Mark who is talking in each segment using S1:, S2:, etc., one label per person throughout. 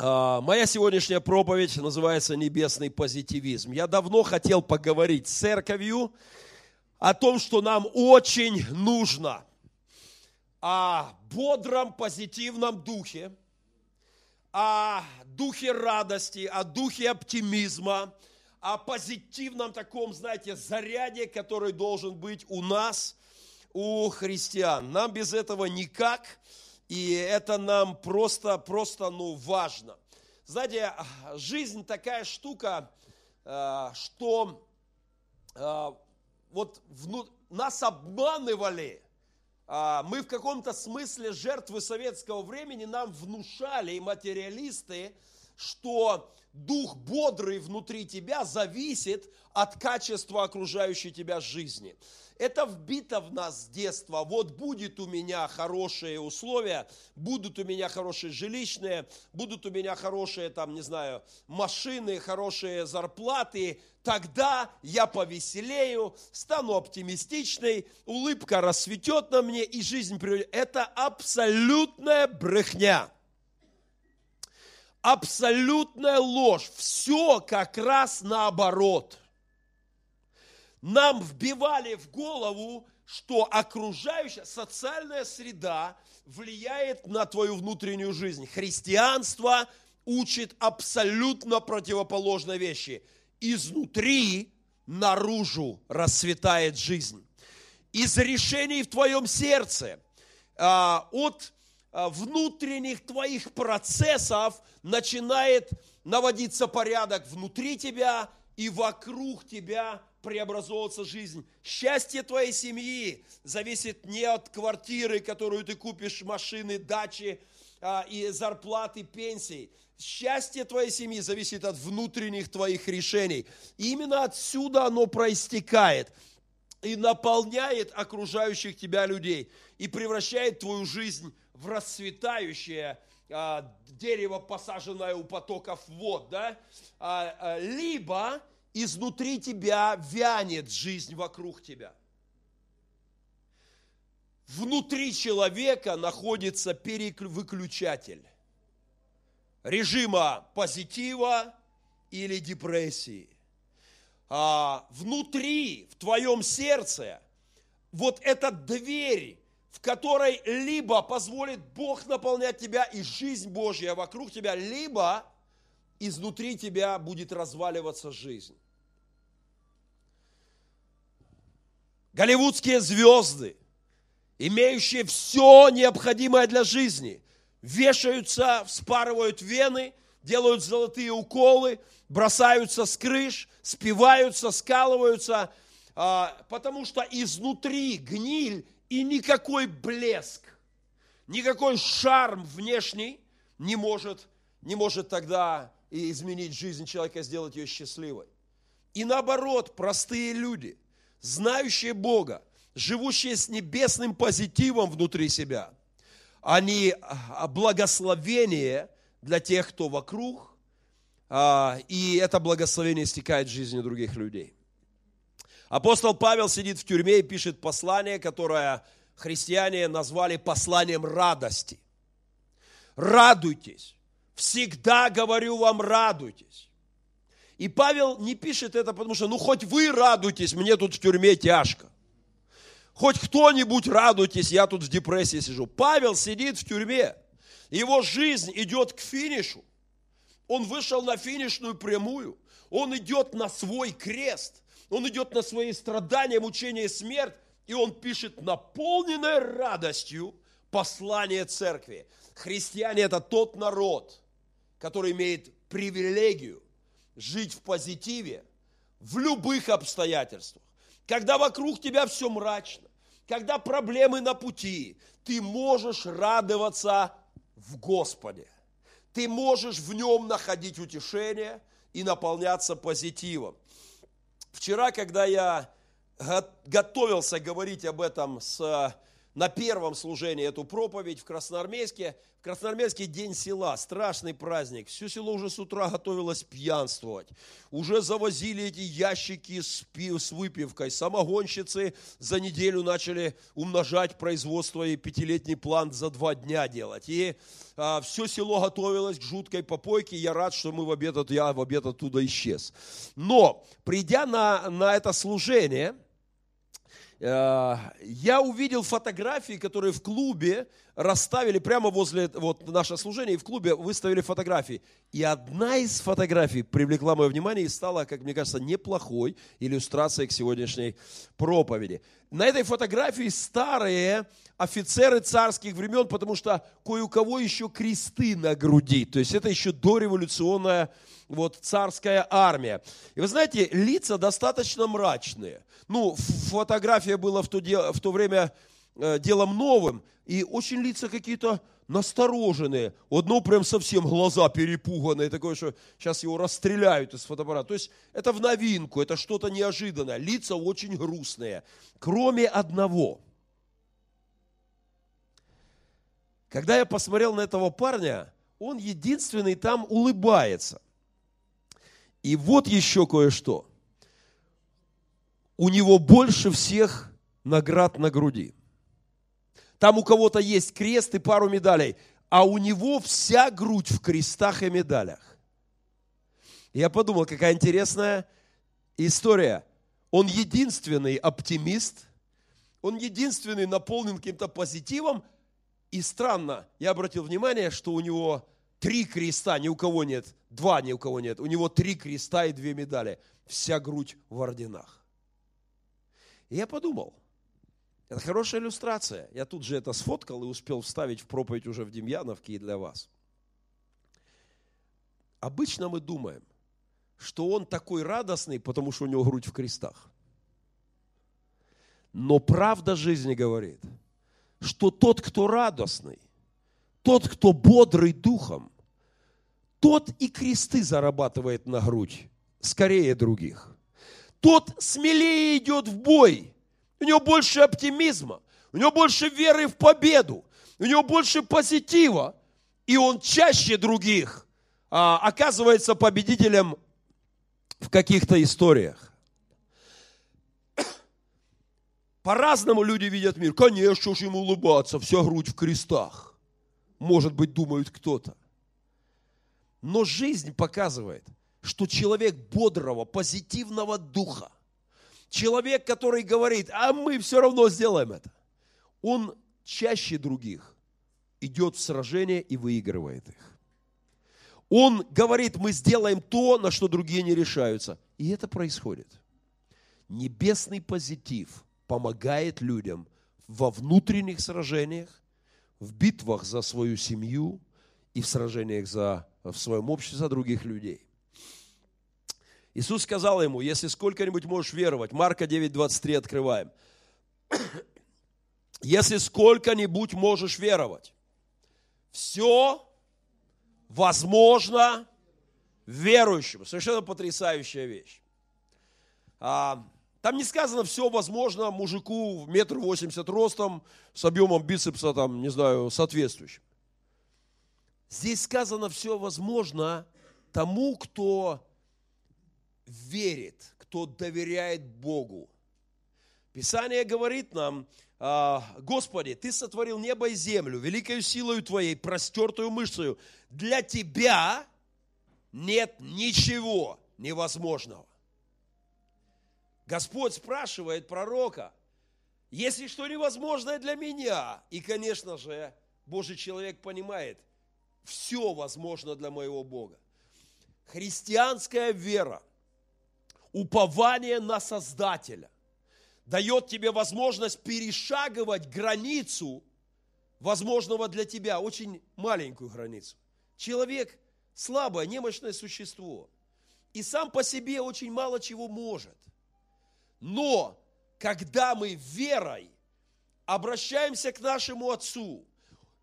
S1: А, Моя сегодняшняя проповедь называется «Небесный позитивизм». Я давно хотел поговорить с церковью о том, что нам очень нужно о бодром, позитивном духе, о духе радости, о духе оптимизма, о позитивном таком, знаете, заряде, который должен быть у нас, у христиан. Нам без этого никак – и это нам просто, просто, ну, важно. Знаете, жизнь такая штука, э, что э, вот нас обманывали, э, мы в каком-то смысле жертвы советского времени, нам внушали и материалисты, что дух бодрый внутри тебя зависит от качества окружающей тебя жизни. Это вбито в нас с детства. Вот будет у меня хорошие условия, будут у меня хорошие жилищные, будут у меня хорошие, там, не знаю, машины, хорошие зарплаты, тогда я повеселею, стану оптимистичной, улыбка расцветет на мне, и жизнь приведет. Это абсолютная брехня. Абсолютная ложь. Все как раз наоборот – нам вбивали в голову, что окружающая социальная среда влияет на твою внутреннюю жизнь. Христианство учит абсолютно противоположные вещи. Изнутри наружу расцветает жизнь. Из решений в твоем сердце, а, от а, внутренних твоих процессов начинает наводиться порядок внутри тебя и вокруг тебя преобразовываться жизнь. Счастье твоей семьи зависит не от квартиры, которую ты купишь, машины, дачи а, и зарплаты, пенсий. Счастье твоей семьи зависит от внутренних твоих решений. И именно отсюда оно проистекает и наполняет окружающих тебя людей и превращает твою жизнь в расцветающее а, дерево, посаженное у потоков вод, да? А, а, либо изнутри тебя вянет жизнь вокруг тебя. Внутри человека находится переключатель режима позитива или депрессии. А внутри, в твоем сердце, вот эта дверь, в которой либо позволит Бог наполнять тебя и жизнь Божья вокруг тебя, либо изнутри тебя будет разваливаться жизнь. Голливудские звезды, имеющие все необходимое для жизни, вешаются, вспарывают вены, делают золотые уколы, бросаются с крыш, спиваются, скалываются, а, потому что изнутри гниль и никакой блеск, никакой шарм внешний не может, не может тогда и изменить жизнь человека, сделать ее счастливой. И наоборот, простые люди, знающие Бога, живущие с небесным позитивом внутри себя, они а, благословение для тех, кто вокруг, а, и это благословение стекает в жизни других людей. Апостол Павел сидит в тюрьме и пишет послание, которое христиане назвали посланием радости. Радуйтесь Всегда говорю вам, радуйтесь. И Павел не пишет это, потому что, ну, хоть вы радуйтесь, мне тут в тюрьме тяжко. Хоть кто-нибудь радуйтесь, я тут в депрессии сижу. Павел сидит в тюрьме. Его жизнь идет к финишу. Он вышел на финишную прямую. Он идет на свой крест. Он идет на свои страдания, мучения и смерть. И он пишет наполненное радостью послание церкви. Христиане – это тот народ, который имеет привилегию жить в позитиве в любых обстоятельствах. Когда вокруг тебя все мрачно, когда проблемы на пути, ты можешь радоваться в Господе. Ты можешь в нем находить утешение и наполняться позитивом. Вчера, когда я готовился говорить об этом с на первом служении эту проповедь в Красноармейске. В Красноармейске день села, страшный праздник. Все село уже с утра готовилось пьянствовать. Уже завозили эти ящики с, пив, с выпивкой. Самогонщицы за неделю начали умножать производство и пятилетний план за два дня делать. И а, все село готовилось к жуткой попойке. Я рад, что мы в обед, я в обед оттуда исчез. Но, придя на, на это служение, я увидел фотографии, которые в клубе расставили прямо возле вот наше служение, и в клубе выставили фотографии. И одна из фотографий привлекла мое внимание и стала, как мне кажется, неплохой иллюстрацией к сегодняшней проповеди. На этой фотографии старые офицеры царских времен, потому что кое у кого еще кресты на груди. То есть это еще дореволюционная вот царская армия. И вы знаете, лица достаточно мрачные. Ну, фотография была в то, в то время э, делом новым, и очень лица какие-то настороженные. У одного прям совсем глаза перепуганные, такое, что сейчас его расстреляют из фотоаппарата. То есть это в новинку, это что-то неожиданное. Лица очень грустные. Кроме одного. Когда я посмотрел на этого парня, он единственный там улыбается. И вот еще кое-что. У него больше всех наград на груди. Там у кого-то есть крест и пару медалей, а у него вся грудь в крестах и медалях. Я подумал, какая интересная история. Он единственный оптимист, он единственный наполнен каким-то позитивом. И странно, я обратил внимание, что у него три креста, ни у кого нет, два ни у кого нет. У него три креста и две медали. Вся грудь в орденах. И я подумал, это хорошая иллюстрация. Я тут же это сфоткал и успел вставить в проповедь уже в Демьяновке и для вас. Обычно мы думаем, что он такой радостный, потому что у него грудь в крестах. Но правда жизни говорит, что тот, кто радостный, тот, кто бодрый духом, тот и кресты зарабатывает на грудь скорее других. Тот смелее идет в бой, у него больше оптимизма, у него больше веры в победу, у него больше позитива, и он чаще других а, оказывается победителем в каких-то историях. По-разному люди видят мир. Конечно же ему улыбаться, вся грудь в крестах. Может быть, думают кто-то. Но жизнь показывает, что человек бодрого, позитивного духа, человек, который говорит, а мы все равно сделаем это, он чаще других идет в сражение и выигрывает их. Он говорит, мы сделаем то, на что другие не решаются. И это происходит. Небесный позитив помогает людям во внутренних сражениях, в битвах за свою семью и в сражениях за, в своем обществе за других людей. Иисус сказал ему, если сколько-нибудь можешь веровать, Марка 9:23 открываем. Если сколько-нибудь можешь веровать, все возможно верующему. Совершенно потрясающая вещь. А, там не сказано все возможно мужику в метр восемьдесят ростом с объемом бицепса, там, не знаю, соответствующим. Здесь сказано все возможно тому, кто верит, кто доверяет Богу. Писание говорит нам, а, Господи, Ты сотворил небо и землю великою силою Твоей, простертую мышцею. Для Тебя нет ничего невозможного. Господь спрашивает пророка, если что невозможное для меня, и, конечно же, Божий человек понимает, все возможно для моего Бога. Христианская вера упование на Создателя дает тебе возможность перешагивать границу возможного для тебя, очень маленькую границу. Человек – слабое, немощное существо. И сам по себе очень мало чего может. Но когда мы верой обращаемся к нашему Отцу,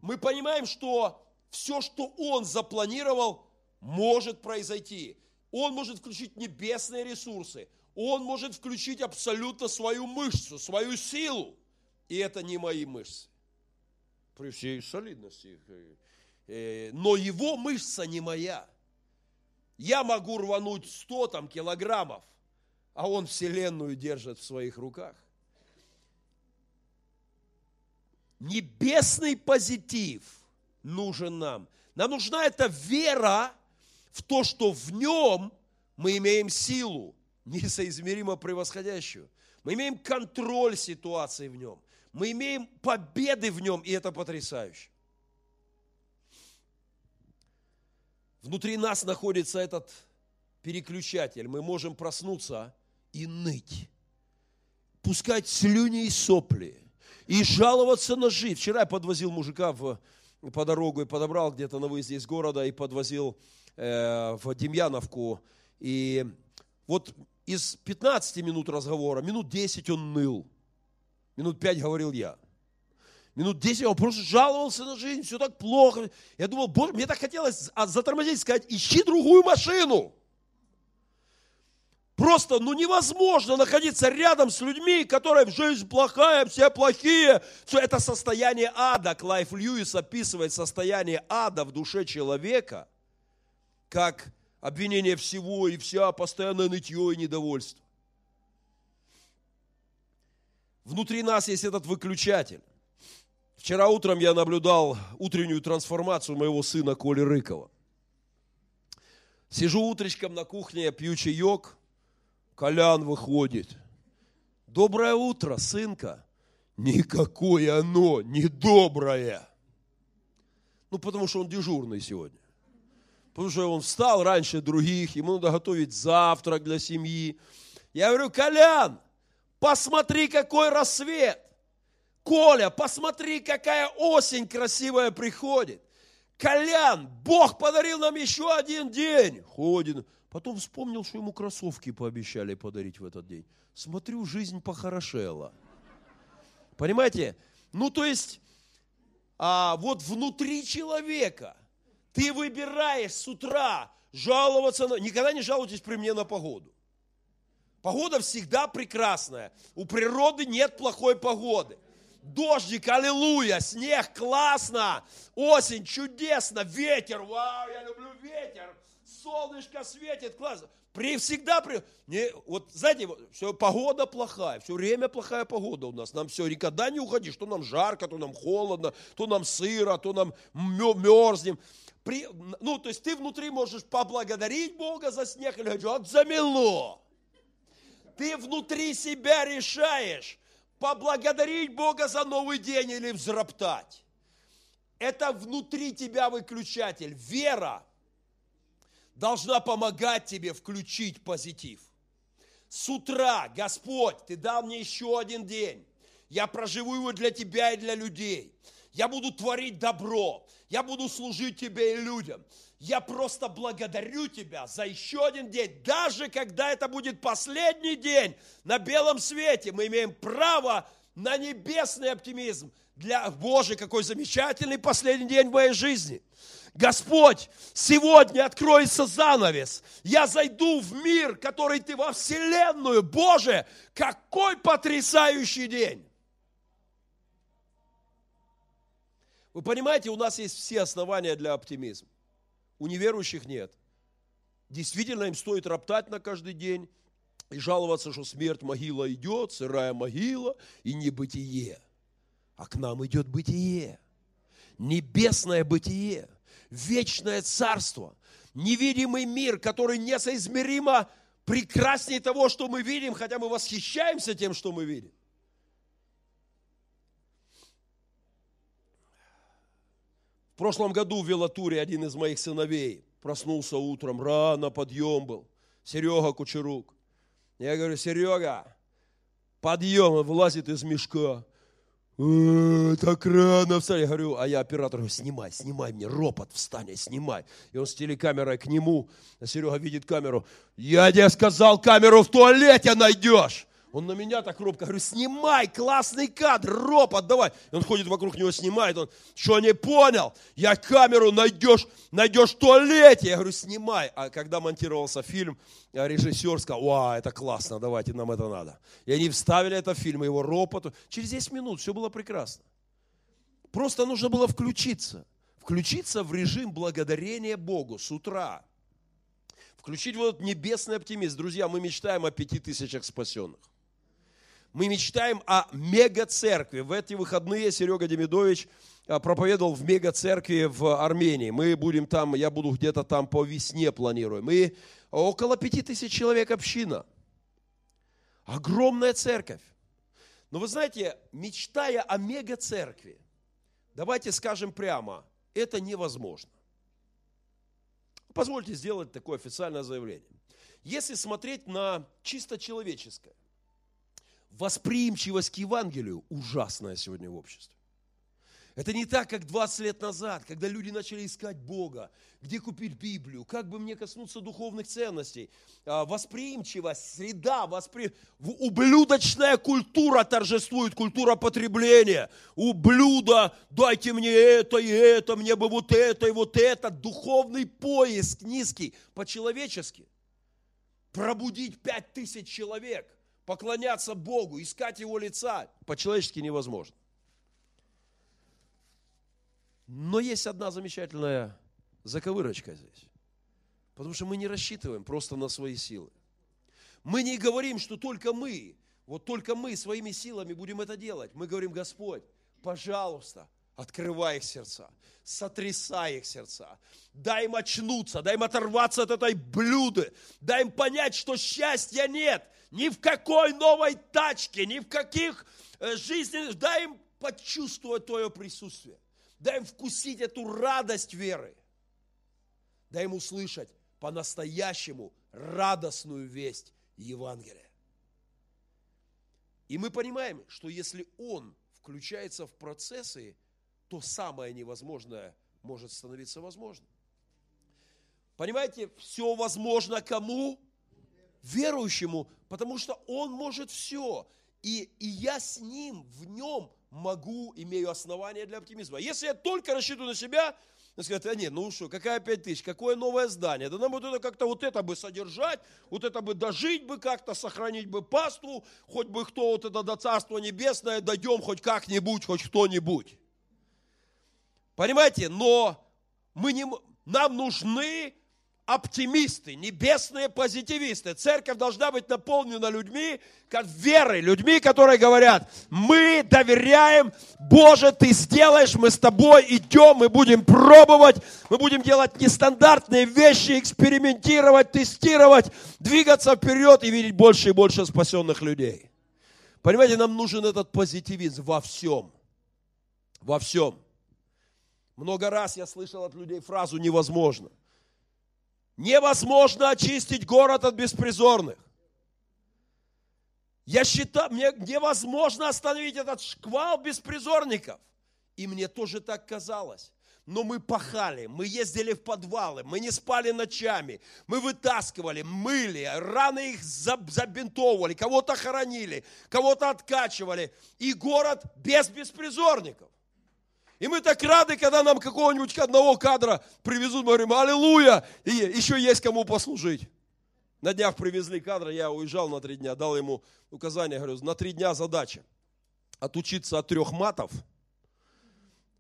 S1: мы понимаем, что все, что Он запланировал, может произойти. Он может включить небесные ресурсы. Он может включить абсолютно свою мышцу, свою силу. И это не мои мышцы. При всей солидности. Э, но его мышца не моя. Я могу рвануть 100 там, килограммов, а он вселенную держит в своих руках. Небесный позитив нужен нам. Нам нужна эта вера в то, что в нем мы имеем силу, несоизмеримо превосходящую. Мы имеем контроль ситуации в нем. Мы имеем победы в нем, и это потрясающе. Внутри нас находится этот переключатель. Мы можем проснуться и ныть, пускать слюни и сопли, и жаловаться на жизнь. Вчера я подвозил мужика в, по дорогу и подобрал где-то на выезде из города и подвозил э, в Демьяновку. И вот из 15 минут разговора, минут 10 он ныл. Минут 5 говорил я. Минут 10 он просто жаловался на жизнь, все так плохо. Я думал, боже, мне так хотелось затормозить, сказать, ищи другую машину. Просто, ну невозможно находиться рядом с людьми, которые в жизнь плохая, все плохие. Все это состояние ада. Клайф Льюис описывает состояние ада в душе человека, как обвинение всего и вся, постоянное нытье и недовольство. Внутри нас есть этот выключатель. Вчера утром я наблюдал утреннюю трансформацию моего сына Коли Рыкова. Сижу утречком на кухне, пью чаек, Колян выходит. Доброе утро, сынка. Никакое оно не доброе. Ну, потому что он дежурный сегодня. Потому что он встал раньше других, ему надо готовить завтрак для семьи. Я говорю, Колян, посмотри, какой рассвет. Коля, посмотри, какая осень красивая приходит. Колян, Бог подарил нам еще один день. Ходит. Потом вспомнил, что ему кроссовки пообещали подарить в этот день. Смотрю, жизнь похорошела. Понимаете? Ну, то есть, а, вот внутри человека ты выбираешь с утра жаловаться на... Никогда не жалуйтесь при мне на погоду. Погода всегда прекрасная. У природы нет плохой погоды. Дождик, аллилуйя, снег, классно, осень, чудесно, ветер, вау, я люблю ветер, солнышко светит, классно. При, всегда, при, не, вот знаете, все, погода плохая, все время плохая погода у нас. Нам все, никогда не уходи, что нам жарко, то нам холодно, то нам сыро, то нам мерзнем. При, ну, то есть ты внутри можешь поблагодарить Бога за снег или вот замело. Ты внутри себя решаешь, поблагодарить Бога за новый день или взроптать. Это внутри тебя выключатель. Вера должна помогать тебе включить позитив. С утра, Господь, Ты дал мне еще один день. Я проживу его для Тебя и для людей. Я буду творить добро. Я буду служить Тебе и людям. Я просто благодарю Тебя за еще один день. Даже когда это будет последний день на белом свете, мы имеем право на небесный оптимизм. Для Боже, какой замечательный последний день в моей жизни. Господь, сегодня откроется занавес. Я зайду в мир, который Ты во Вселенную. Боже, какой потрясающий день. Вы понимаете, у нас есть все основания для оптимизма. У неверующих нет. Действительно, им стоит роптать на каждый день и жаловаться, что смерть могила идет, сырая могила и небытие. А к нам идет бытие. Небесное бытие. Вечное царство. Невидимый мир, который несоизмеримо прекраснее того, что мы видим, хотя мы восхищаемся тем, что мы видим. В прошлом году в Велатуре один из моих сыновей проснулся утром, рано подъем был. Серега Кучерук. Я говорю, Серега, подъем, он вылазит из мешка. «Э, так рано встань. Я говорю, а я оператор говорю, снимай, снимай мне, ропот, встань, снимай. И он с телекамерой к нему, а Серега видит камеру. Я тебе сказал, камеру в туалете найдешь. Он на меня так робко, говорю, снимай, классный кадр, ропот, давай. И он ходит вокруг него, снимает, он, что не понял? Я камеру найдешь, найдешь в туалете. Я говорю, снимай. А когда монтировался фильм, режиссер сказал, вау, это классно, давайте, нам это надо. И они вставили это в фильм, его ропоту. Через 10 минут все было прекрасно. Просто нужно было включиться. Включиться в режим благодарения Богу с утра. Включить вот небесный оптимизм. Друзья, мы мечтаем о пяти тысячах спасенных. Мы мечтаем о мега-церкви. В эти выходные Серега Демидович а, проповедовал в мега-церкви в Армении. Мы будем там, я буду где-то там по весне планирую. Мы около пяти тысяч человек община. Огромная церковь. Но вы знаете, мечтая о мега-церкви, давайте скажем прямо, это невозможно. Позвольте сделать такое официальное заявление. Если смотреть на чисто человеческое, восприимчивость к Евангелию ужасная сегодня в обществе. Это не так, как 20 лет назад, когда люди начали искать Бога, где купить Библию, как бы мне коснуться духовных ценностей. А, восприимчивость, среда, воспри... ублюдочная культура торжествует, культура потребления. Ублюда, дайте мне это и это, мне бы вот это и вот это. Духовный поиск низкий, по-человечески. Пробудить пять тысяч человек, поклоняться Богу, искать Его лица, по-человечески невозможно. Но есть одна замечательная заковырочка здесь. Потому что мы не рассчитываем просто на свои силы. Мы не говорим, что только мы, вот только мы своими силами будем это делать. Мы говорим, Господь, пожалуйста, открывай их сердца, сотрясай их сердца, дай им очнуться, дай им оторваться от этой блюды, дай им понять, что счастья нет ни в какой новой тачке, ни в каких э, жизненных, дай им почувствовать Твое присутствие. Дай им вкусить эту радость веры. Дай им услышать по-настоящему радостную весть Евангелия. И мы понимаем, что если он включается в процессы, то самое невозможное может становиться возможным. Понимаете, все возможно кому? Верующему, потому что он может все. И, и я с ним, в нем могу, имею основания для оптимизма. Если я только рассчитываю на себя, ну, сказать, а нет, ну что, какая пять тысяч, какое новое здание? Да нам вот это как-то вот это бы содержать, вот это бы дожить бы как-то, сохранить бы паству, хоть бы кто вот это до Царства Небесное дойдем хоть как-нибудь, хоть кто-нибудь. Понимаете, но мы не, нам нужны оптимисты, небесные позитивисты. Церковь должна быть наполнена людьми, как верой, людьми, которые говорят, мы доверяем, Боже, Ты сделаешь, мы с Тобой идем, мы будем пробовать, мы будем делать нестандартные вещи, экспериментировать, тестировать, двигаться вперед и видеть больше и больше спасенных людей. Понимаете, нам нужен этот позитивизм во всем. Во всем. Много раз я слышал от людей фразу «невозможно». Невозможно очистить город от беспризорных. Я считаю, мне невозможно остановить этот шквал беспризорников. И мне тоже так казалось. Но мы пахали, мы ездили в подвалы, мы не спали ночами, мы вытаскивали, мыли, раны их забинтовывали, кого-то хоронили, кого-то откачивали. И город без беспризорников. И мы так рады, когда нам какого-нибудь одного кадра привезут, мы говорим, аллилуйя, и еще есть кому послужить. На днях привезли кадр, я уезжал на три дня, дал ему указание, говорю, на три дня задача. Отучиться от трех матов,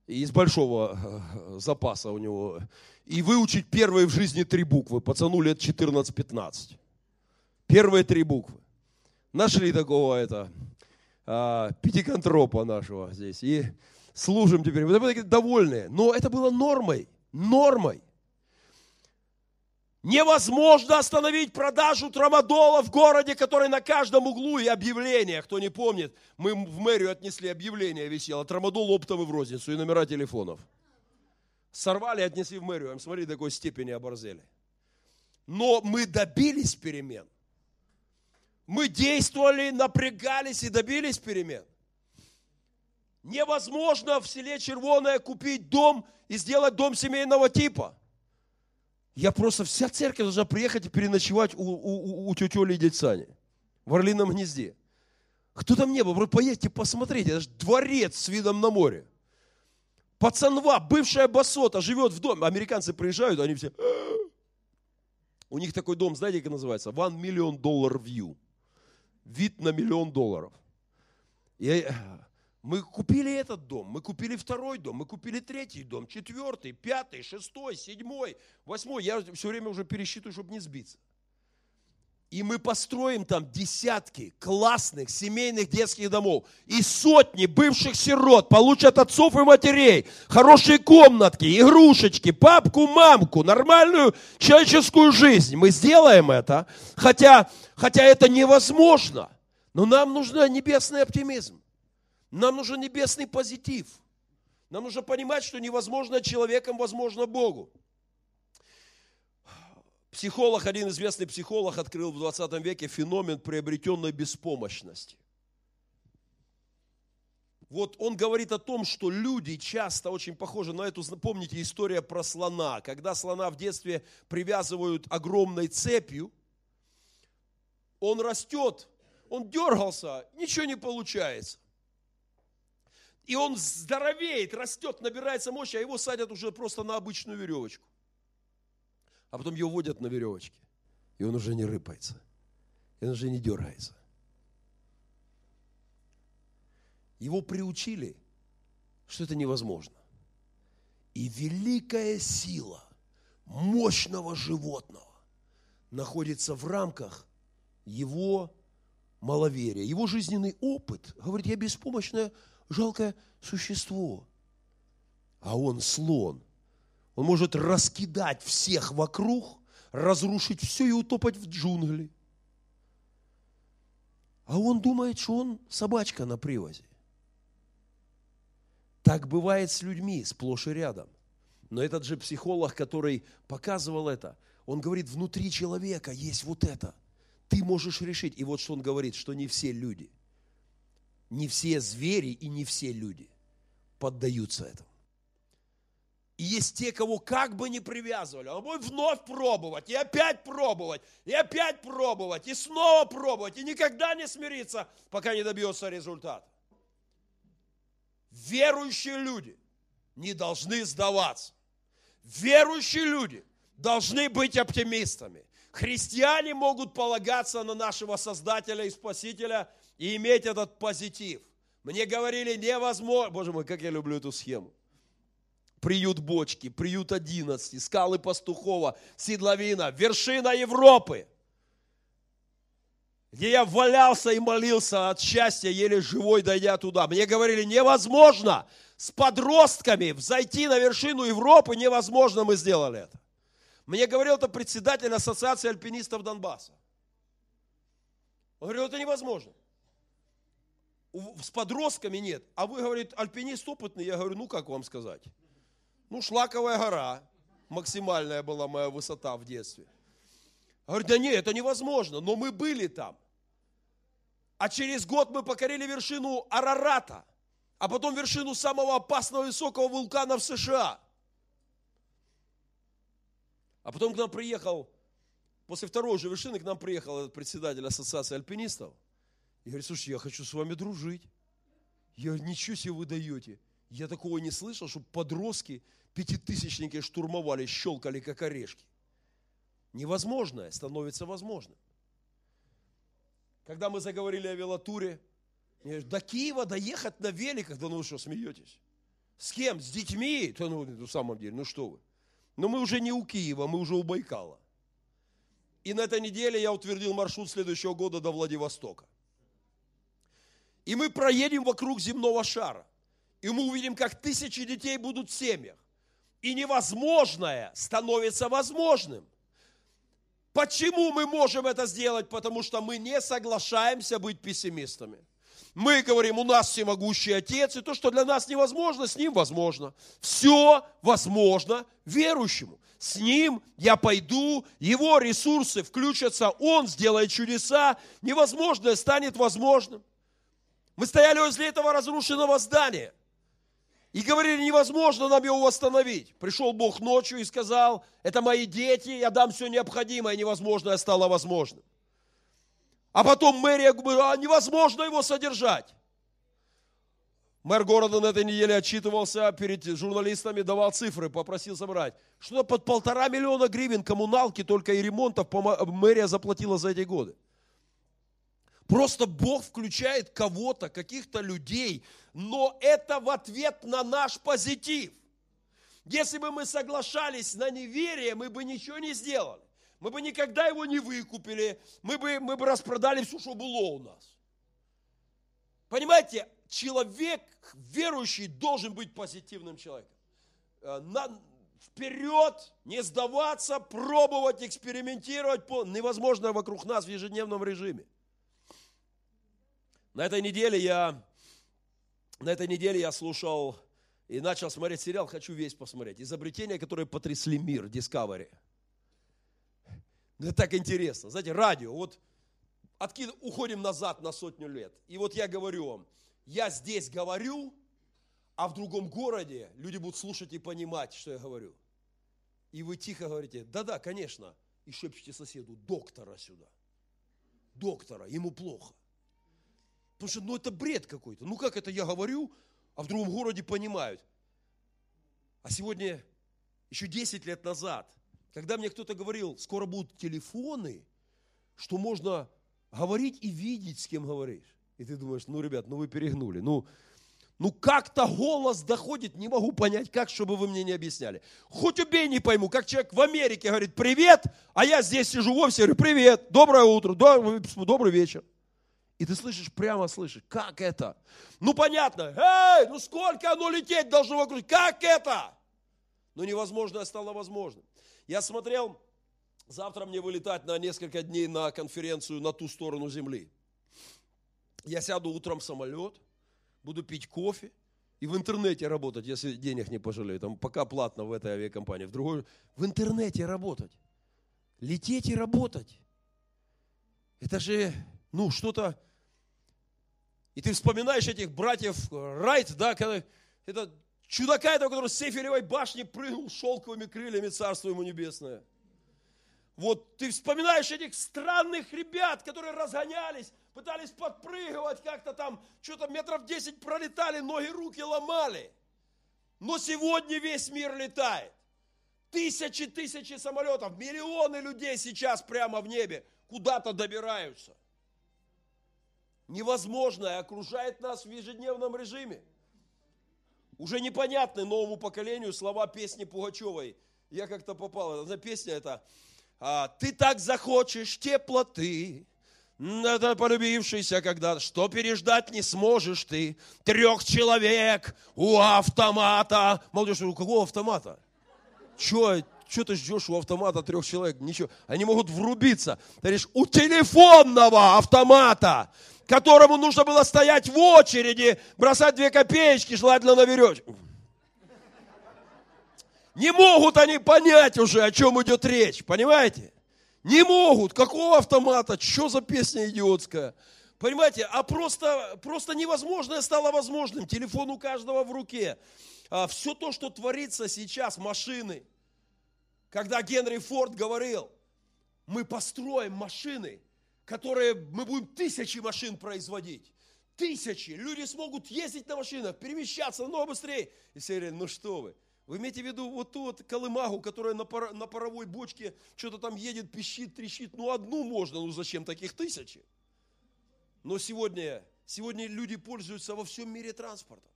S1: из большого э, запаса у него, и выучить первые в жизни три буквы, пацану лет 14-15. Первые три буквы. Нашли такого это, а, пятиконтропа нашего здесь. И служим теперь. Мы были довольны. Но это было нормой. Нормой. Невозможно остановить продажу трамадола в городе, который на каждом углу и объявления. Кто не помнит, мы в мэрию отнесли объявление висело. Трамадол оптовый в розницу и номера телефонов. Сорвали, отнесли в мэрию. Смотри, до какой степени оборзели. Но мы добились перемен. Мы действовали, напрягались и добились перемен. Невозможно в селе Червоное купить дом и сделать дом семейного типа. Я просто, вся церковь должна приехать и переночевать у, у, у тети Оли и дядь Сани в Орлином гнезде. Кто там не был, вы поедьте посмотрите, это же дворец с видом на море. Пацанва, бывшая басота, живет в доме. Американцы приезжают, они все... У них такой дом, знаете, как называется? One million dollar view. Вид на миллион долларов. И мы купили этот дом, мы купили второй дом, мы купили третий дом, четвертый, пятый, шестой, седьмой, восьмой. Я все время уже пересчитываю, чтобы не сбиться. И мы построим там десятки классных семейных детских домов. И сотни бывших сирот получат отцов и матерей, хорошие комнатки, игрушечки, папку, мамку, нормальную человеческую жизнь. Мы сделаем это, хотя, хотя это невозможно. Но нам нужен небесный оптимизм. Нам нужен небесный позитив. Нам нужно понимать, что невозможно человеком, возможно Богу. Психолог, один известный психолог открыл в 20 веке феномен приобретенной беспомощности. Вот он говорит о том, что люди часто очень похожи на эту, помните, история про слона. Когда слона в детстве привязывают огромной цепью, он растет, он дергался, ничего не получается. И он здоровеет, растет, набирается мощи, а его садят уже просто на обычную веревочку а потом его водят на веревочке, и он уже не рыпается, и он уже не дергается. Его приучили, что это невозможно. И великая сила мощного животного находится в рамках его маловерия, его жизненный опыт. Говорит, я беспомощное, жалкое существо. А он слон, он может раскидать всех вокруг, разрушить все и утопать в джунгли. А он думает, что он собачка на привозе. Так бывает с людьми сплошь и рядом. Но этот же психолог, который показывал это, он говорит, внутри человека есть вот это. Ты можешь решить. И вот что он говорит, что не все люди, не все звери и не все люди поддаются этому. И есть те, кого как бы не привязывали, он будет вновь пробовать, и опять пробовать, и опять пробовать, и снова пробовать, и никогда не смириться, пока не добьется результата. Верующие люди не должны сдаваться. Верующие люди должны быть оптимистами. Христиане могут полагаться на нашего Создателя и Спасителя и иметь этот позитив. Мне говорили, невозможно. Боже мой, как я люблю эту схему приют Бочки, приют 11, скалы Пастухова, Седловина, вершина Европы, где я валялся и молился от счастья, еле живой дойдя туда. Мне говорили, невозможно с подростками взойти на вершину Европы, невозможно, мы сделали это. Мне говорил это председатель Ассоциации альпинистов Донбасса. Он говорил, это невозможно. С подростками нет. А вы, говорит, альпинист опытный. Я говорю, ну как вам сказать? Ну, Шлаковая гора, максимальная была моя высота в детстве. Говорит, да нет, это невозможно, но мы были там. А через год мы покорили вершину Арарата, а потом вершину самого опасного высокого вулкана в США. А потом к нам приехал, после второй же вершины к нам приехал этот председатель ассоциации альпинистов. И говорит, слушай, я хочу с вами дружить. Я ничего себе вы даете. Я такого не слышал, чтобы подростки, пятитысячники штурмовали, щелкали, как орешки. Невозможное становится возможным. Когда мы заговорили о велотуре, до Киева доехать на великах, да ну вы что, смеетесь? С кем? С детьми? Да ну, на самом деле, ну что вы. Но мы уже не у Киева, мы уже у Байкала. И на этой неделе я утвердил маршрут следующего года до Владивостока. И мы проедем вокруг земного шара. И мы увидим, как тысячи детей будут в семьях. И невозможное становится возможным. Почему мы можем это сделать? Потому что мы не соглашаемся быть пессимистами. Мы говорим, у нас всемогущий Отец, и то, что для нас невозможно, с Ним возможно. Все возможно верующему. С Ним я пойду, Его ресурсы включатся, Он сделает чудеса, невозможное станет возможным. Мы стояли возле этого разрушенного здания – и говорили, невозможно нам его восстановить. Пришел Бог ночью и сказал, это мои дети, я дам все необходимое, невозможное стало возможным. А потом мэрия говорит, а невозможно его содержать. Мэр города на этой неделе отчитывался перед журналистами, давал цифры, попросил собрать. Что-то под полтора миллиона гривен коммуналки только и ремонтов мэрия заплатила за эти годы. Просто Бог включает кого-то, каких-то людей, но это в ответ на наш позитив. Если бы мы соглашались на неверие, мы бы ничего не сделали. Мы бы никогда его не выкупили, мы бы, мы бы распродали все, что было у нас. Понимаете, человек верующий должен быть позитивным человеком. Э, на, вперед, не сдаваться, пробовать, экспериментировать. Невозможно вокруг нас в ежедневном режиме. На этой неделе я, на этой неделе я слушал и начал смотреть сериал, хочу весь посмотреть. Изобретения, которые потрясли мир, Discovery. Это так интересно. Знаете, радио, вот откид, уходим назад на сотню лет. И вот я говорю вам, я здесь говорю, а в другом городе люди будут слушать и понимать, что я говорю. И вы тихо говорите, да-да, конечно, и шепчете соседу, доктора сюда. Доктора, ему плохо. Потому что, ну, это бред какой-то. Ну, как это я говорю, а в другом городе понимают. А сегодня, еще 10 лет назад, когда мне кто-то говорил, скоро будут телефоны, что можно говорить и видеть, с кем говоришь. И ты думаешь, ну, ребят, ну вы перегнули. Ну, ну как-то голос доходит, не могу понять, как, чтобы вы мне не объясняли. Хоть убей, не пойму, как человек в Америке говорит привет, а я здесь сижу в офисе, говорю привет, доброе утро, добрый вечер. И ты слышишь, прямо слышишь, как это? Ну понятно, эй, ну сколько оно лететь должно вокруг, как это? Но невозможное стало возможным. Я смотрел, завтра мне вылетать на несколько дней на конференцию на ту сторону земли. Я сяду утром в самолет, буду пить кофе и в интернете работать, если денег не пожалею. Там пока платно в этой авиакомпании. В другой, в интернете работать. Лететь и работать. Это же, ну, что-то... И ты вспоминаешь этих братьев Райт, да, когда это чудака этого, который с Сейфелевой башни прыгнул шелковыми крыльями, царство ему небесное. Вот ты вспоминаешь этих странных ребят, которые разгонялись, пытались подпрыгивать как-то там, что-то метров 10 пролетали, ноги, руки ломали. Но сегодня весь мир летает. Тысячи, тысячи самолетов, миллионы людей сейчас прямо в небе куда-то добираются. Невозможное окружает нас в ежедневном режиме. Уже непонятны новому поколению слова песни Пугачевой. Я как-то попал, эта песня это «А, «Ты так захочешь теплоты, это полюбившийся когда что переждать не сможешь ты. Трех человек у автомата. Молодежь, у какого автомата? Че, что ты ждешь у автомата трех человек? Ничего. Они могут врубиться. Ты говоришь, у телефонного автомата, которому нужно было стоять в очереди, бросать две копеечки, желательно на веревочку. Не могут они понять уже, о чем идет речь, понимаете? Не могут. Какого автомата? Что за песня идиотская? Понимаете, а просто, просто невозможное стало возможным. Телефон у каждого в руке. А все то, что творится сейчас, машины. Когда Генри Форд говорил, мы построим машины, которые, мы будем тысячи машин производить. Тысячи. Люди смогут ездить на машинах, перемещаться намного быстрее. И все говорят, ну что вы, вы имеете в виду вот ту вот колымагу, которая на, пар, на паровой бочке что-то там едет, пищит, трещит. Ну, одну можно, ну зачем таких тысячи? Но сегодня, сегодня люди пользуются во всем мире транспортом.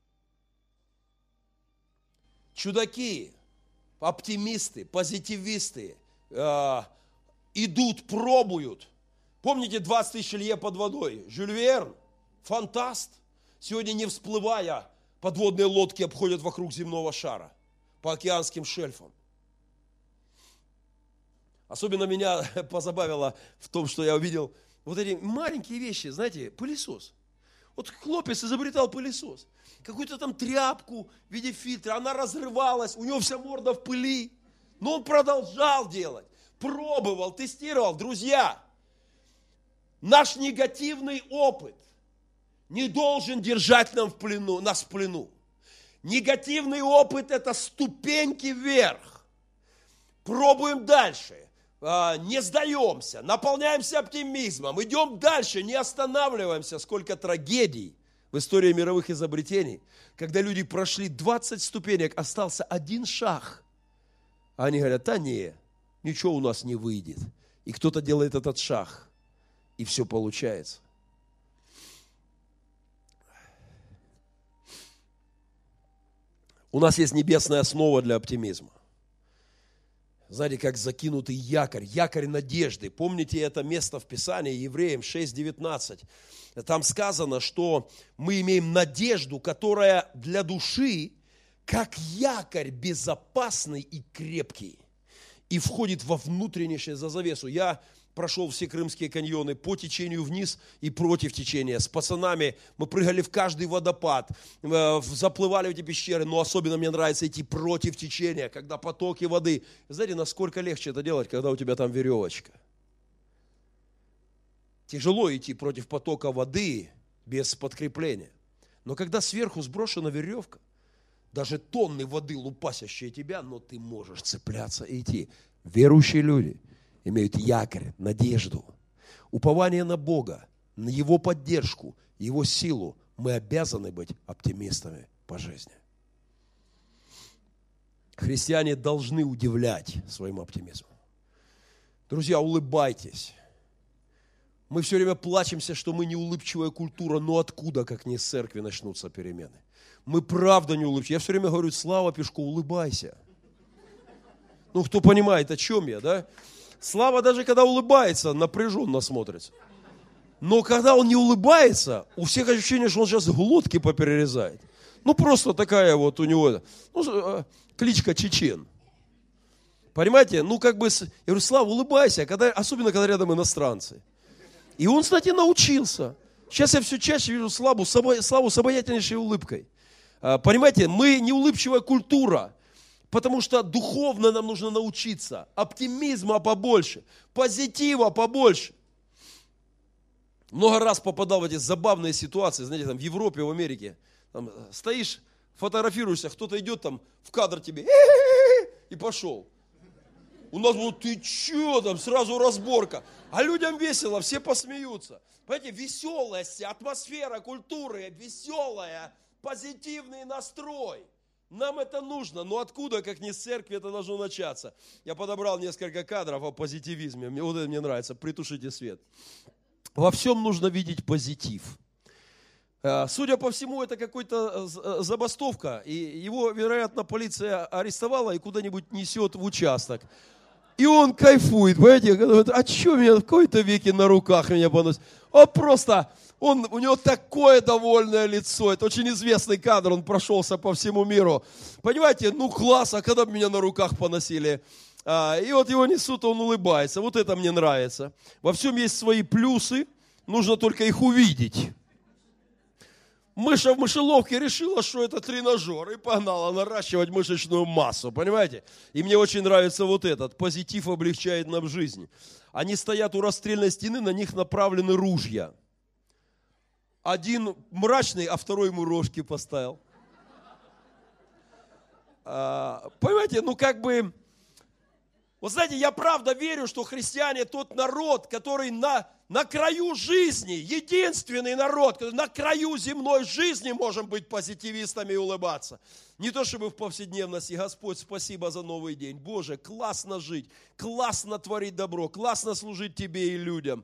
S1: Чудаки, оптимисты, позитивисты э, идут, пробуют. Помните 20 тысяч лье под водой? Жюль Верн, фантаст. Сегодня не всплывая, подводные лодки обходят вокруг земного шара по океанским шельфам. Особенно меня позабавило в том, что я увидел вот эти маленькие вещи, знаете, пылесос. Вот хлопец изобретал пылесос. Какую-то там тряпку в виде фильтра, она разрывалась, у него вся морда в пыли. Но он продолжал делать, пробовал, тестировал. Друзья, наш негативный опыт не должен держать нам в плену, нас в плену. Негативный опыт – это ступеньки вверх. Пробуем дальше. а, не сдаемся, наполняемся оптимизмом, идем дальше, не останавливаемся. Сколько трагедий в истории мировых изобретений, когда люди прошли 20 ступенек, остался один шаг. А они говорят, да не, ничего у нас не выйдет. И кто-то делает этот шаг, и все получается. У нас есть небесная основа для оптимизма. Знаете, как закинутый якорь, якорь надежды. Помните это место в Писании, Евреям 6.19. Там сказано, что мы имеем надежду, которая для души, как якорь безопасный и крепкий, и входит во внутреннее за завесу. Я прошел все крымские каньоны по течению вниз и против течения. С пацанами мы прыгали в каждый водопад, э, заплывали в эти пещеры, но особенно мне нравится идти против течения, когда потоки воды. Знаете, насколько легче это делать, когда у тебя там веревочка. Тяжело идти против потока воды без подкрепления. Но когда сверху сброшена веревка, даже тонны воды, лупасящие тебя, но ты можешь цепляться и идти. Верующие люди – имеют якорь, надежду, упование на Бога, на Его поддержку, Его силу, мы обязаны быть оптимистами по жизни. Христиане должны удивлять своим оптимизмом. Друзья, улыбайтесь. Мы все время плачемся, что мы не улыбчивая культура, но откуда, как не с церкви, начнутся перемены? Мы правда не улыбчивые. Я все время говорю, Слава Пешко, улыбайся. Ну, кто понимает, о чем я, да? Слава даже когда улыбается, напряженно смотрится. Но когда он не улыбается, у всех ощущение, что он сейчас глотки поперерезает. Ну, просто такая вот у него, ну, э, кличка Чечен. Понимаете? Ну, как бы, я говорю, Слава, улыбайся, когда, особенно когда рядом иностранцы. И он, кстати, научился. Сейчас я все чаще вижу Славу, Славу с обаятельнейшей улыбкой. А, понимаете, мы не улыбчивая культура. Потому что духовно нам нужно научиться. Оптимизма побольше, позитива побольше. Много раз попадал в эти забавные ситуации, знаете, там в Европе, в Америке. Там стоишь, фотографируешься, кто-то идет там в кадр тебе и пошел. У нас вот ты че там, сразу разборка. А людям весело, все посмеются. Понимаете, веселость, атмосфера культуры, веселая, позитивный настрой – нам это нужно, но откуда, как не с церкви, это должно начаться? Я подобрал несколько кадров о позитивизме. Вот это мне нравится. Притушите свет. Во всем нужно видеть позитив. Э, судя по всему, это какой-то э, э, забастовка, и его, вероятно, полиция арестовала и куда-нибудь несет в участок. И он кайфует, понимаете? А что меня в какой-то веке на руках меня поносит? Он просто он, у него такое довольное лицо. Это очень известный кадр, он прошелся по всему миру. Понимаете, ну класс, а когда бы меня на руках поносили? А, и вот его несут, он улыбается. Вот это мне нравится. Во всем есть свои плюсы, нужно только их увидеть. Мыша в мышеловке решила, что это тренажер, и погнала наращивать мышечную массу, понимаете? И мне очень нравится вот этот, позитив облегчает нам жизнь. Они стоят у расстрельной стены, на них направлены ружья – один мрачный, а второй ему рожки поставил. А, понимаете, ну как бы, вот знаете, я правда верю, что христиане тот народ, который на, на краю жизни, единственный народ, который на краю земной жизни можем быть позитивистами и улыбаться. Не то чтобы в повседневности, Господь, спасибо за новый день. Боже, классно жить, классно творить добро, классно служить Тебе и людям.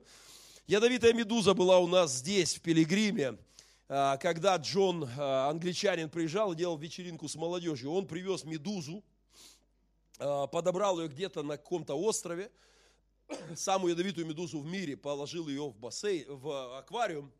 S1: Ядовитая медуза была у нас здесь, в Пилигриме, а, когда Джон, а, англичанин, приезжал и делал вечеринку с молодежью. Он привез медузу, а, подобрал ее где-то на каком-то острове, самую ядовитую медузу в мире, положил ее в бассейн, в аквариум,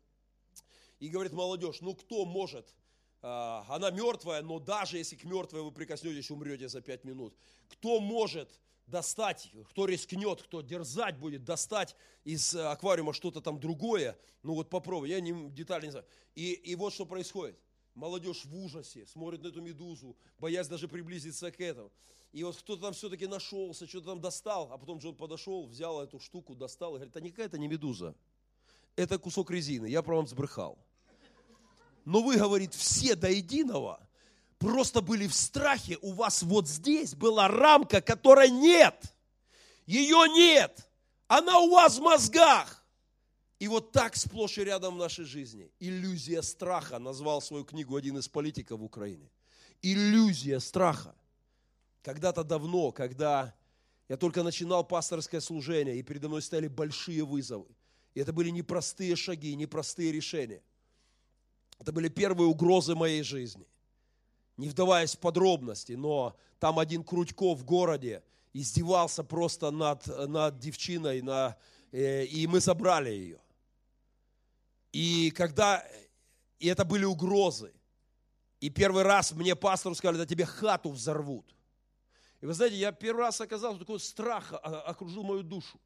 S1: и говорит, молодежь, ну кто может, она мертвая, но даже если к мертвой вы прикоснетесь, умрете за пять минут. Кто может достать, кто рискнет, кто дерзать будет, достать из э, аквариума что-то там другое, ну вот попробуй, я не, детали не знаю. И, и вот что происходит. Молодежь в ужасе, смотрит на эту медузу, боясь даже приблизиться к этому. И вот кто-то там все-таки нашелся, что-то там достал, а потом Джон подошел, взял эту штуку, достал и говорит, а никакая это не медуза, это кусок резины, я про вам сбрехал. Но вы, говорит, все до единого – просто были в страхе, у вас вот здесь была рамка, которой нет. Ее нет. Она у вас в мозгах. И вот так сплошь и рядом в нашей жизни. Иллюзия страха, назвал свою книгу один из политиков в Украине. Иллюзия страха. Когда-то давно, когда я только начинал пасторское служение, и передо мной стояли большие вызовы. И это были непростые шаги, непростые решения. Это были первые угрозы моей жизни. Не вдаваясь в подробности, но там один Крутько в городе издевался просто над, над девчиной, на, э, и мы забрали ее. И когда, и это были угрозы. И первый раз мне пастору сказали, да тебе хату взорвут. И вы знаете, я первый раз оказался, такой страх окружил мою душу.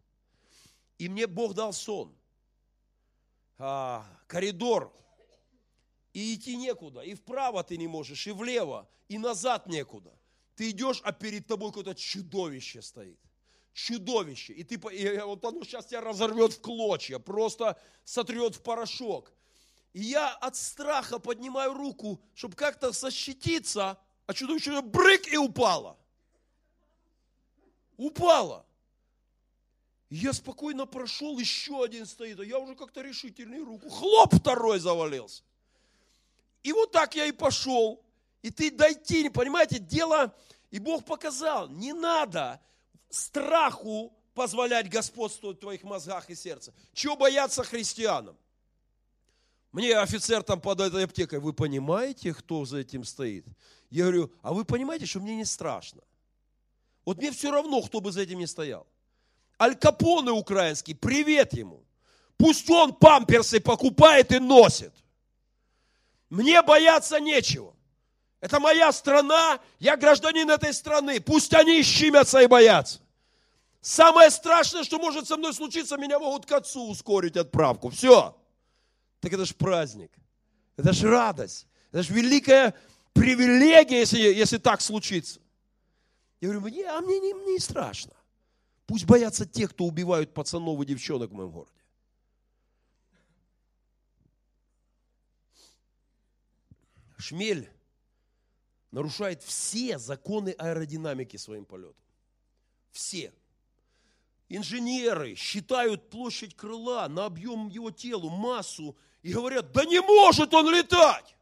S1: И мне Бог дал сон. А, коридор. И идти некуда. И вправо ты не можешь, и влево, и назад некуда. Ты идешь, а перед тобой какое-то чудовище стоит. Чудовище. И, ты, и вот оно сейчас тебя разорвет в клочья, просто сотрет в порошок. И я от страха поднимаю руку, чтобы как-то защититься, а чудовище брык и упало. Упало. Я спокойно прошел, еще один стоит, а я уже как-то решительный руку. Хлоп, второй завалился. И вот так я и пошел. И ты дойти, понимаете, дело, и Бог показал, не надо страху позволять господствовать в твоих мозгах и сердце. Чего бояться христианам? Мне офицер там под этой аптекой, вы понимаете, кто за этим стоит? Я говорю, а вы понимаете, что мне не страшно? Вот мне все равно, кто бы за этим не стоял. Аль Капоне украинский, привет ему. Пусть он памперсы покупает и носит. Мне бояться нечего. Это моя страна, я гражданин этой страны. Пусть они щемятся и боятся. Самое страшное, что может со мной случиться, меня могут к отцу ускорить отправку. Все. Так это же праздник. Это же радость. Это же великая привилегия, если, если так случится. Я говорю, мне, а мне не, мне не страшно. Пусть боятся те, кто убивают пацанов и девчонок в моем городе. Шмель нарушает все законы аэродинамики своим полетом. Все. Инженеры считают площадь крыла на объем его тела, массу, и говорят, да не может он летать.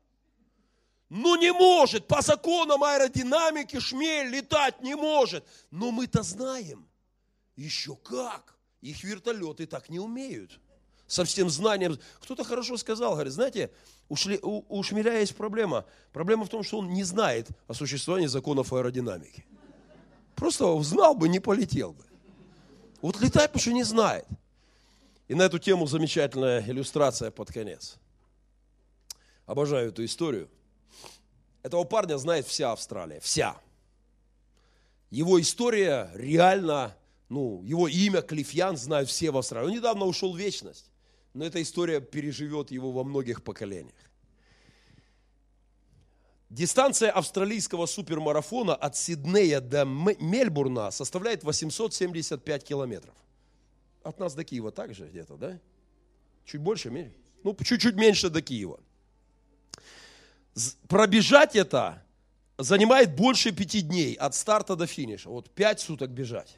S1: Ну не может, по законам аэродинамики шмель летать не может. Но мы-то знаем, еще как. Их вертолеты так не умеют. Со всем знанием. Кто-то хорошо сказал, говорит, знаете, у, шли, у, у шмеля есть проблема. Проблема в том, что он не знает о существовании законов аэродинамики. Просто знал бы, не полетел бы. Вот летает, потому что не знает. И на эту тему замечательная иллюстрация под конец. Обожаю эту историю. Этого парня знает вся Австралия, вся. Его история реально, ну, его имя Клифьян знают все в Австралии. Он недавно ушел в вечность, но эта история переживет его во многих поколениях. Дистанция австралийского супермарафона от Сиднея до Мельбурна составляет 875 километров. От нас до Киева также где-то, да? Чуть больше, меньше? Ну, чуть-чуть меньше до Киева пробежать это занимает больше пяти дней от старта до финиша. Вот пять суток бежать.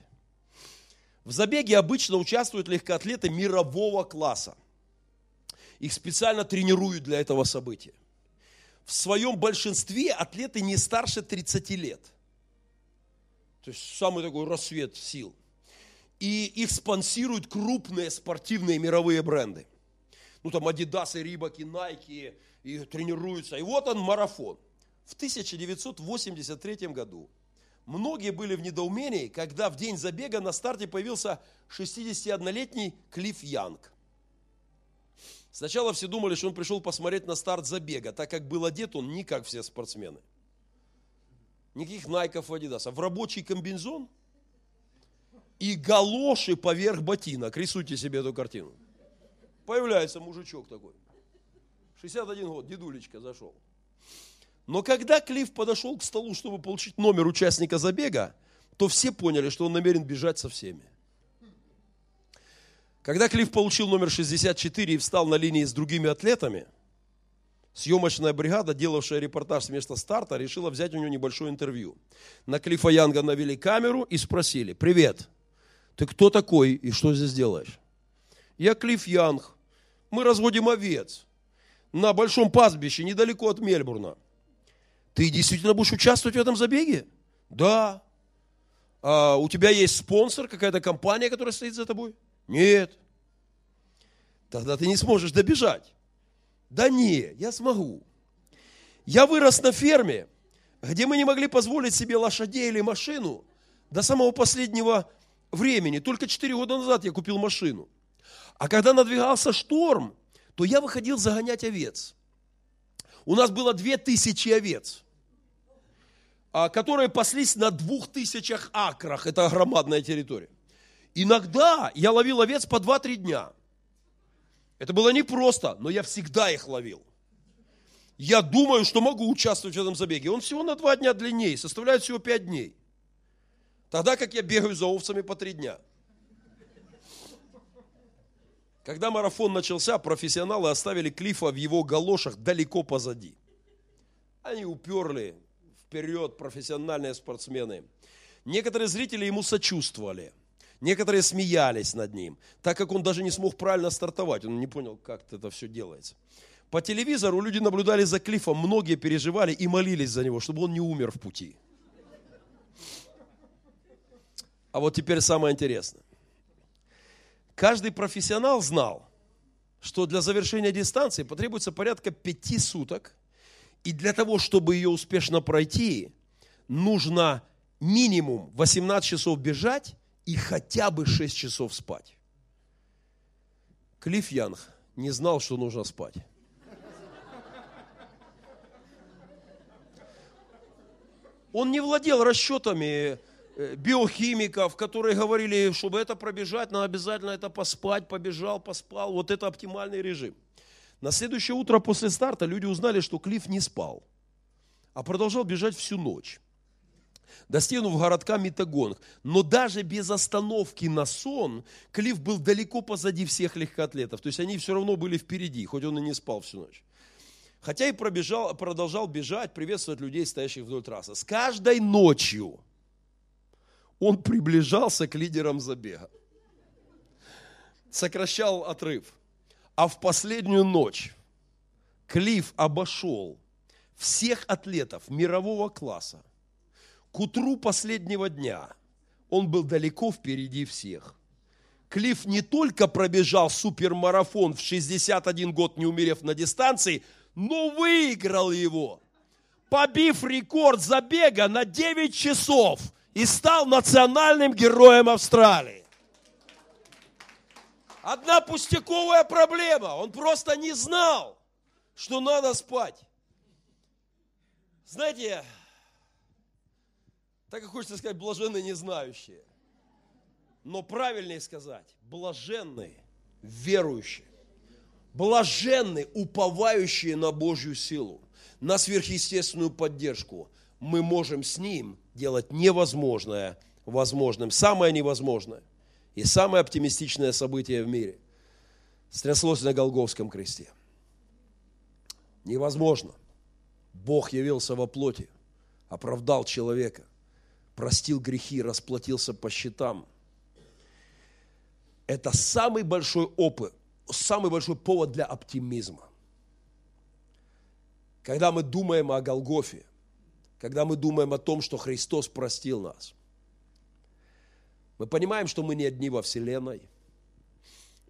S1: В забеге обычно участвуют легкоатлеты мирового класса. Их специально тренируют для этого события. В своем большинстве атлеты не старше 30 лет. То есть самый такой рассвет сил. И их спонсируют крупные спортивные мировые бренды. Ну там Adidas, Reebok, Nike, и тренируются. И вот он марафон. В 1983 году многие были в недоумении, когда в день забега на старте появился 61-летний Клифф Янг. Сначала все думали, что он пришел посмотреть на старт забега, так как был одет он не как все спортсмены. Никаких найков, адидасов. В рабочий комбинзон и галоши поверх ботинок. Рисуйте себе эту картину. Появляется мужичок такой. 61 год, дедулечка зашел. Но когда Клифф подошел к столу, чтобы получить номер участника забега, то все поняли, что он намерен бежать со всеми. Когда Клифф получил номер 64 и встал на линии с другими атлетами, съемочная бригада, делавшая репортаж с места старта, решила взять у него небольшое интервью. На Клиффа Янга навели камеру и спросили, привет, Ты кто такой и что здесь делаешь? Я Клифф Янг. Мы разводим овец на большом пастбище недалеко от Мельбурна. Ты действительно будешь участвовать в этом забеге? Да. А у тебя есть спонсор, какая-то компания, которая стоит за тобой? Нет. Тогда ты не сможешь добежать. Да не, я смогу. Я вырос на ферме, где мы не могли позволить себе лошадей или машину до самого последнего времени. Только 4 года назад я купил машину. А когда надвигался шторм, то я выходил загонять овец. У нас было 2000 овец, а, которые паслись на 2000 акрах. Это громадная территория. Иногда я ловил овец по 2-3 дня. Это было непросто, но я всегда их ловил. Я думаю, что могу участвовать в этом забеге. Он всего на 2 дня длиннее, составляет всего 5 дней. Тогда как я бегаю за овцами по 3 дня. Когда марафон начался, профессионалы оставили Клифа в его галошах далеко позади. Они уперли вперед профессиональные спортсмены. Некоторые зрители ему сочувствовали. Некоторые смеялись над ним, так как он даже не смог правильно стартовать. Он не понял, как это все делается. По телевизору люди наблюдали за Клифом, многие переживали и молились за него, чтобы он не умер в пути. А вот теперь самое интересное. Каждый профессионал знал, что для завершения дистанции потребуется порядка пяти суток, и для того, чтобы ее успешно пройти, нужно минимум 18 часов бежать и хотя бы 6 часов спать. Клифф Янг не знал, что нужно спать. Он не владел расчетами биохимиков, которые говорили, чтобы это пробежать, надо обязательно это поспать, побежал, поспал. Вот это оптимальный режим. На следующее утро после старта люди узнали, что Клифф не спал, а продолжал бежать всю ночь. Достигнув городка Митагонг. Но даже без остановки на сон, Клифф был далеко позади всех легкоатлетов. То есть они все равно были впереди, хоть он и не спал всю ночь. Хотя и пробежал, продолжал бежать, приветствовать людей, стоящих вдоль трассы. С каждой ночью он приближался к лидерам забега. Сокращал отрыв. А в последнюю ночь Клифф обошел всех атлетов мирового класса. К утру последнего дня он был далеко впереди всех. Клифф не только пробежал супермарафон в 61 год, не умерев на дистанции, но выиграл его, побив рекорд забега на 9 часов – и стал национальным героем Австралии. Одна пустяковая проблема. Он просто не знал, что надо спать. Знаете, так и хочется сказать, блаженные не знающие. Но правильнее сказать, блаженные, верующие. Блаженные, уповающие на Божью силу, на сверхъестественную поддержку. Мы можем с Ним делать невозможное возможным, самое невозможное и самое оптимистичное событие в мире стряслось на Голговском кресте. Невозможно. Бог явился во плоти, оправдал человека, простил грехи, расплатился по счетам. Это самый большой опыт, самый большой повод для оптимизма. Когда мы думаем о Голгофе, когда мы думаем о том, что Христос простил нас. Мы понимаем, что мы не одни во Вселенной.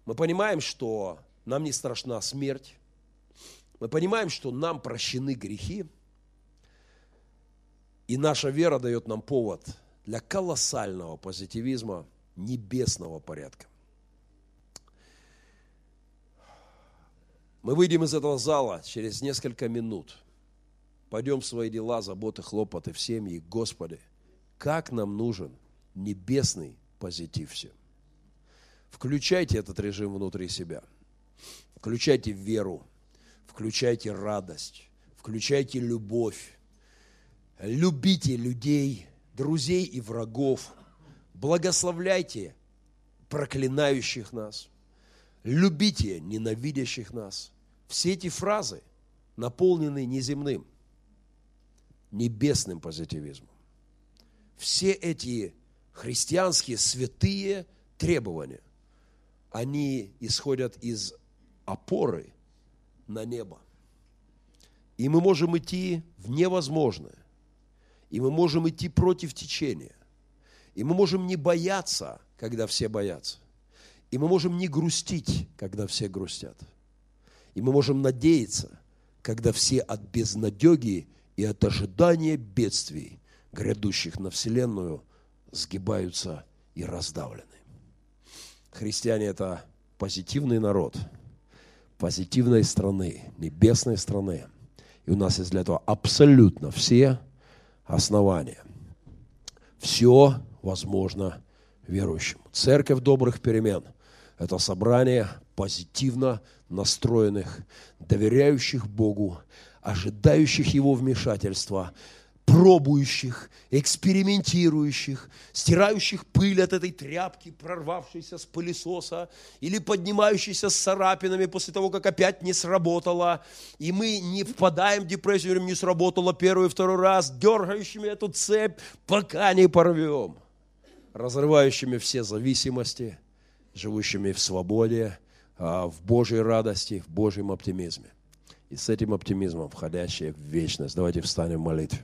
S1: Мы понимаем, что нам не страшна смерть. Мы понимаем, что нам прощены грехи. И наша вера дает нам повод для колоссального позитивизма небесного порядка. Мы выйдем из этого зала через несколько минут – пойдем в свои дела, заботы, хлопоты в семьи. Господи, как нам нужен небесный позитив всем. Включайте этот режим внутри себя. Включайте веру, включайте радость, включайте любовь. Любите людей, друзей и врагов. Благословляйте проклинающих нас. Любите ненавидящих нас. Все эти фразы наполнены неземным – небесным позитивизмом. Все эти христианские святые требования, они исходят из опоры на небо. И мы можем идти в невозможное. И мы можем идти против течения. И мы можем не бояться, когда все боятся. И мы можем не грустить, когда все грустят. И мы можем надеяться, когда все от безнадеги и от ожидания бедствий, грядущих на Вселенную, сгибаются и раздавлены. Христиане – это позитивный народ, позитивной страны, небесной страны. И у нас есть для этого абсолютно все основания. Все возможно верующему. Церковь добрых перемен – это собрание позитивно настроенных, доверяющих Богу, ожидающих Его вмешательства, пробующих, экспериментирующих, стирающих пыль от этой тряпки, прорвавшейся с пылесоса, или поднимающейся с царапинами после того, как опять не сработало, и мы не впадаем в депрессию, не сработало первый и второй раз, дергающими эту цепь, пока не порвем, разрывающими все зависимости, живущими в свободе, а, в Божьей радости, в Божьем оптимизме. И с этим оптимизмом, входящие в вечность, давайте встанем в молитве.